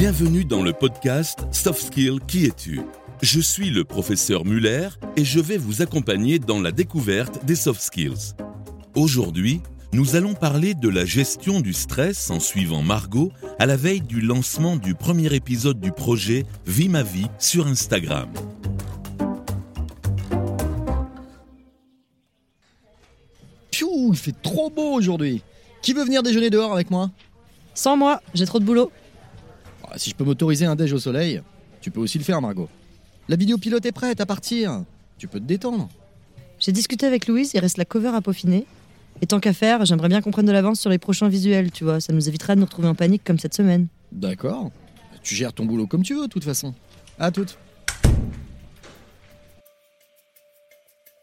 Bienvenue dans le podcast Soft Skill Qui es-tu? Je suis le professeur Muller et je vais vous accompagner dans la découverte des soft skills. Aujourd'hui, nous allons parler de la gestion du stress en suivant Margot à la veille du lancement du premier épisode du projet Vie ma vie sur Instagram. Pfiou, il fait trop beau aujourd'hui. Qui veut venir déjeuner dehors avec moi? Sans moi, j'ai trop de boulot. Ah, Si je peux m'autoriser un déj au soleil, tu peux aussi le faire, Margot. La vidéo pilote est prête à partir. Tu peux te détendre. J'ai discuté avec Louise, il reste la cover à peaufiner. Et tant qu'à faire, j'aimerais bien qu'on prenne de l'avance sur les prochains visuels, tu vois. Ça nous évitera de nous retrouver en panique comme cette semaine. D'accord. Tu gères ton boulot comme tu veux, de toute façon. À toutes.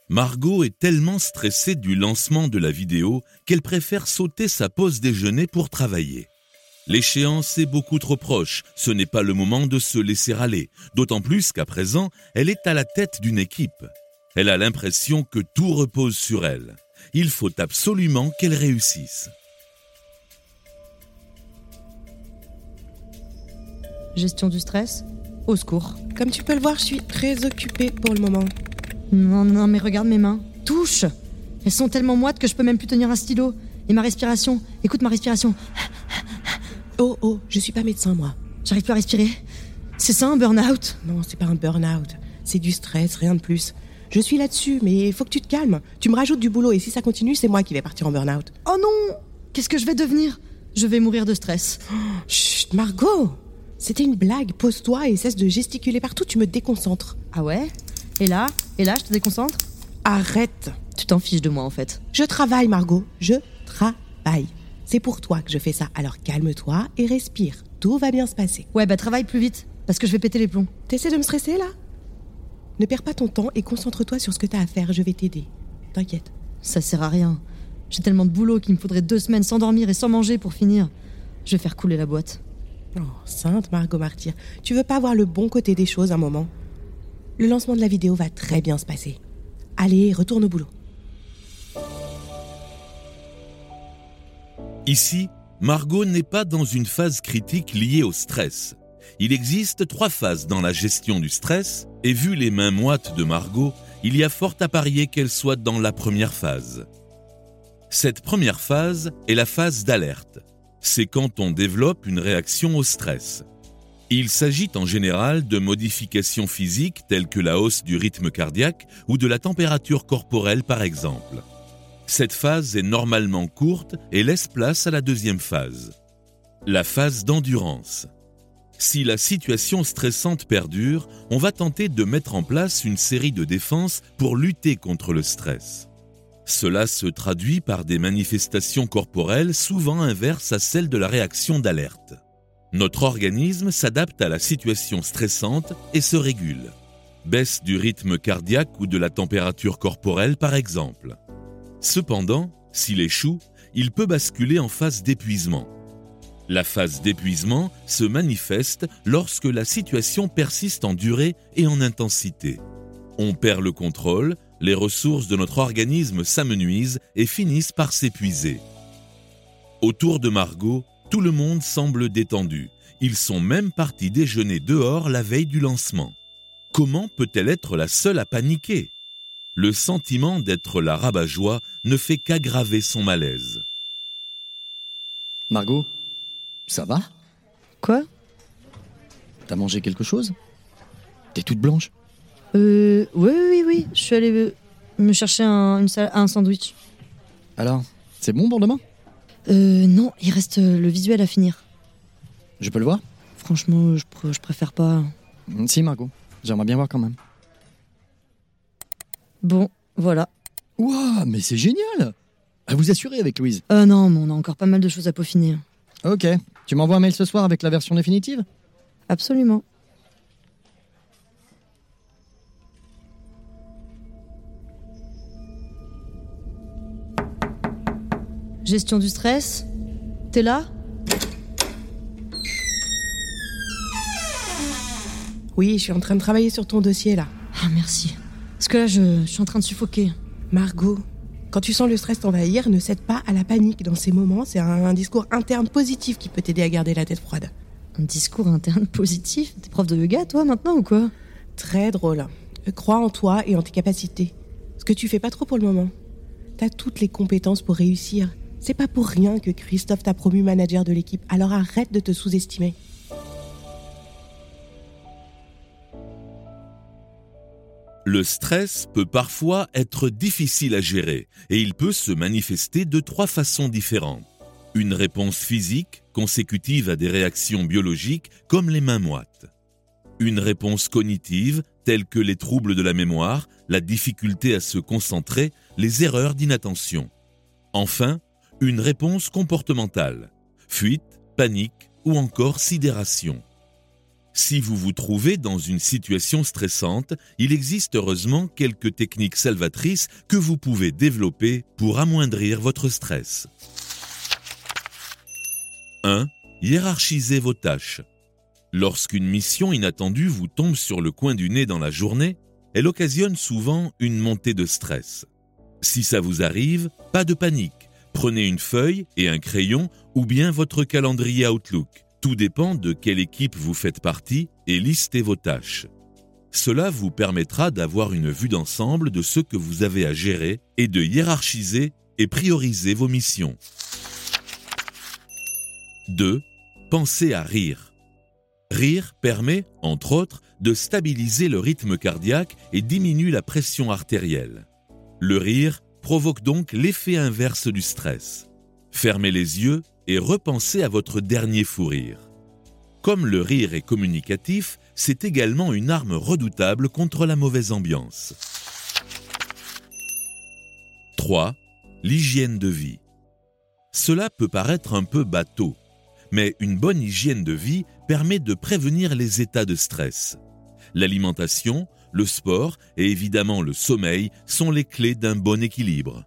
Margot est tellement stressée du lancement de la vidéo qu'elle préfère sauter sa pause déjeuner pour travailler. L'échéance est beaucoup trop proche, ce n'est pas le moment de se laisser aller, d'autant plus qu'à présent, elle est à la tête d'une équipe. Elle a l'impression que tout repose sur elle. Il faut absolument qu'elle réussisse. Gestion du stress Au secours. Comme tu peux le voir, je suis très occupée pour le moment. Non, non, mais regarde mes mains. Touche Elles sont tellement moites que je peux même plus tenir un stylo. Et ma respiration Écoute ma respiration. Oh oh, je suis pas médecin moi. J'arrive plus à respirer. C'est ça un burn-out? Non, c'est pas un burn-out. C'est du stress, rien de plus. Je suis là-dessus, mais il faut que tu te calmes. Tu me rajoutes du boulot et si ça continue, c'est moi qui vais partir en burn-out. Oh non Qu'est-ce que je vais devenir? Je vais mourir de stress. Chut, Margot C'était une blague. Pose-toi et cesse de gesticuler partout, tu me déconcentres. Ah ouais? Et là? Et là, je te déconcentre? Arrête Tu t'en fiches de moi en fait. Je travaille, Margot. Je travaille. C'est pour toi que je fais ça. Alors calme-toi et respire. Tout va bien se passer. Ouais, bah travaille plus vite, parce que je vais péter les plombs. T'essaies de me stresser là? Ne perds pas ton temps et concentre-toi sur ce que t'as à faire. Je vais t'aider. T'inquiète. Ça sert à rien. J'ai tellement de boulot qu'il me faudrait deux semaines sans dormir et sans manger pour finir. Je vais faire couler la boîte. Oh, sainte Margot Martyr, tu veux pas voir le bon côté des choses un moment? Le lancement de la vidéo va très bien se passer. Allez, retourne au boulot. Ici, Margot n'est pas dans une phase critique liée au stress. Il existe trois phases dans la gestion du stress, et vu les mains moites de Margot, il y a fort à parier qu'elle soit dans la première phase. Cette première phase est la phase d'alerte. C'est quand on développe une réaction au stress. Il s'agit en général de modifications physiques telles que la hausse du rythme cardiaque ou de la température corporelle par exemple. Cette phase est normalement courte et laisse place à la deuxième phase. La phase d'endurance. Si la situation stressante perdure, on va tenter de mettre en place une série de défenses pour lutter contre le stress. Cela se traduit par des manifestations corporelles souvent inverses à celles de la réaction d'alerte. Notre organisme s'adapte à la situation stressante et se régule. Baisse du rythme cardiaque ou de la température corporelle par exemple. Cependant, s'il échoue, il peut basculer en phase d'épuisement. La phase d'épuisement se manifeste lorsque la situation persiste en durée et en intensité. On perd le contrôle, les ressources de notre organisme s'amenuisent et finissent par s'épuiser. Autour de Margot, tout le monde semble détendu. Ils sont même partis déjeuner dehors la veille du lancement. Comment peut-elle être la seule à paniquer? Le sentiment d'être la rabat-joie ne fait qu'aggraver son malaise. Margot, ça va? Quoi? T'as mangé quelque chose? T'es toute blanche? Euh. Oui, oui, oui. Je suis allée me chercher un, une sal- un sandwich. Alors, c'est bon pour demain? Euh. Non, il reste euh, le visuel à finir. Je peux le voir? Franchement, je, pr- je préfère pas. Si, Margot. J'aimerais bien voir quand même. Bon, voilà. Ouah, mais c'est génial À vous assurer avec Louise. Euh, non, mais on a encore pas mal de choses à peaufiner. Ok. Tu m'envoies un mail ce soir avec la version définitive? Absolument. Gestion du stress T'es là? Oui, je suis en train de travailler sur ton dossier là. Ah, merci. Parce que là, je, je suis en train de suffoquer. Margot, quand tu sens le stress t'envahir, ne cède pas à la panique. Dans ces moments, c'est un, un discours interne positif qui peut t'aider à garder la tête froide. Un discours interne positif? T'es prof de yoga, toi, maintenant, ou quoi? Très drôle. Crois en toi et en tes capacités. Ce que tu fais pas trop pour le moment. T'as toutes les compétences pour réussir. C'est pas pour rien que Christophe t'a promu manager de l'équipe, alors arrête de te sous-estimer. Le stress peut parfois être difficile à gérer et il peut se manifester de trois façons différentes. Une réponse physique consécutive à des réactions biologiques comme les mains moites. Une réponse cognitive telle que les troubles de la mémoire, la difficulté à se concentrer, les erreurs d'inattention. Enfin, une réponse comportementale, fuite, panique ou encore sidération. Si vous vous trouvez dans une situation stressante, il existe heureusement quelques techniques salvatrices que vous pouvez développer pour amoindrir votre stress. 1. Hiérarchisez vos tâches. Lorsqu'une mission inattendue vous tombe sur le coin du nez dans la journée, elle occasionne souvent une montée de stress. Si ça vous arrive, pas de panique. Prenez une feuille et un crayon ou bien votre calendrier Outlook. Tout dépend de quelle équipe vous faites partie et listez vos tâches. Cela vous permettra d'avoir une vue d'ensemble de ce que vous avez à gérer et de hiérarchiser et prioriser vos missions. 2. Pensez à rire. Rire permet, entre autres, de stabiliser le rythme cardiaque et diminue la pression artérielle. Le rire provoque donc l'effet inverse du stress. Fermez les yeux et repensez à votre dernier fou rire. Comme le rire est communicatif, c'est également une arme redoutable contre la mauvaise ambiance. 3. L'hygiène de vie. Cela peut paraître un peu bateau, mais une bonne hygiène de vie permet de prévenir les états de stress. L'alimentation, le sport et évidemment le sommeil sont les clés d'un bon équilibre.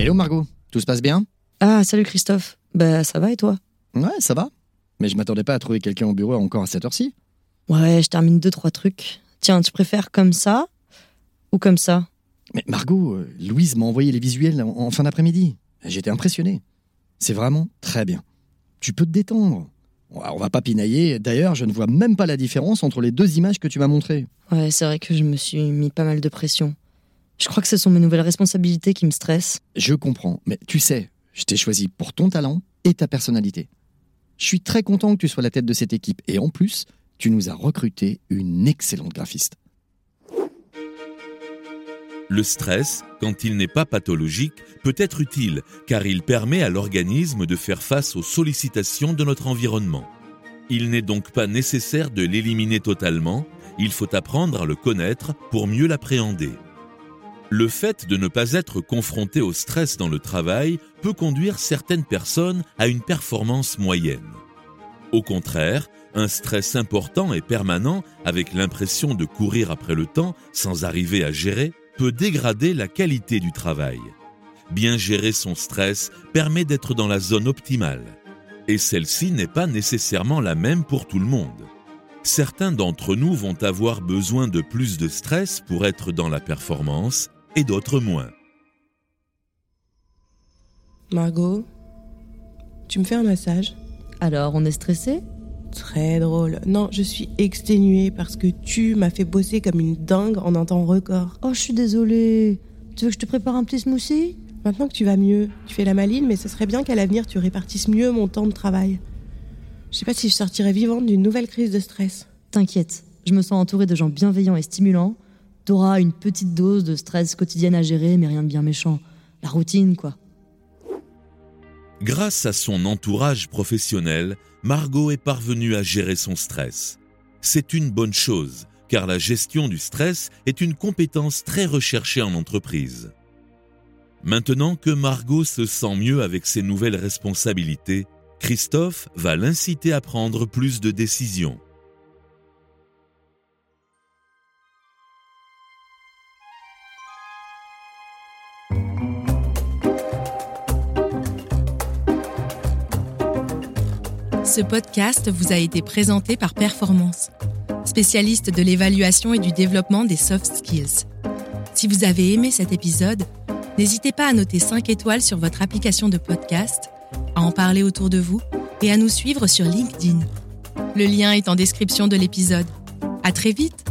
Hello Margot, tout se passe bien? Ah, salut Christophe. Bah, ça va et toi? Ouais, ça va. Mais je m'attendais pas à trouver quelqu'un au bureau encore à cette heure-ci. Ouais, je termine deux, trois trucs. Tiens, tu préfères comme ça ou comme ça? Mais Margot, euh, Louise m'a envoyé les visuels en, en fin d'après-midi. J'étais impressionné. C'est vraiment très bien. Tu peux te détendre. On va pas pinailler. D'ailleurs, je ne vois même pas la différence entre les deux images que tu m'as montrées. Ouais, c'est vrai que je me suis mis pas mal de pression. Je crois que ce sont mes nouvelles responsabilités qui me stressent. Je comprends, mais tu sais, je t'ai choisi pour ton talent et ta personnalité. Je suis très content que tu sois la tête de cette équipe et en plus, tu nous as recruté une excellente graphiste. Le stress, quand il n'est pas pathologique, peut être utile car il permet à l'organisme de faire face aux sollicitations de notre environnement. Il n'est donc pas nécessaire de l'éliminer totalement, il faut apprendre à le connaître pour mieux l'appréhender. Le fait de ne pas être confronté au stress dans le travail peut conduire certaines personnes à une performance moyenne. Au contraire, un stress important et permanent, avec l'impression de courir après le temps sans arriver à gérer, peut dégrader la qualité du travail. Bien gérer son stress permet d'être dans la zone optimale. Et celle-ci n'est pas nécessairement la même pour tout le monde. Certains d'entre nous vont avoir besoin de plus de stress pour être dans la performance et d'autres moins. Margot, tu me fais un massage? Alors, on est stressé? Très drôle. Non, je suis exténuée parce que tu m'as fait bosser comme une dingue en un temps record. Oh, je suis désolée. Tu veux que je te prépare un petit smoothie? Maintenant que tu vas mieux, tu fais la maline, mais ce serait bien qu'à l'avenir tu répartisses mieux mon temps de travail. Je sais pas si je sortirais vivante d'une nouvelle crise de stress. T'inquiète, je me sens entourée de gens bienveillants et stimulants. T'auras une petite dose de stress quotidienne à gérer, mais rien de bien méchant. La routine, quoi. Grâce à son entourage professionnel, Margot est parvenue à gérer son stress. C'est une bonne chose, car la gestion du stress est une compétence très recherchée en entreprise. Maintenant que Margot se sent mieux avec ses nouvelles responsabilités, Christophe va l'inciter à prendre plus de décisions. Ce podcast vous a été présenté par Performance, spécialiste de l'évaluation et du développement des soft skills. Si vous avez aimé cet épisode, N'hésitez pas à noter 5 étoiles sur votre application de podcast, à en parler autour de vous et à nous suivre sur LinkedIn. Le lien est en description de l'épisode. À très vite!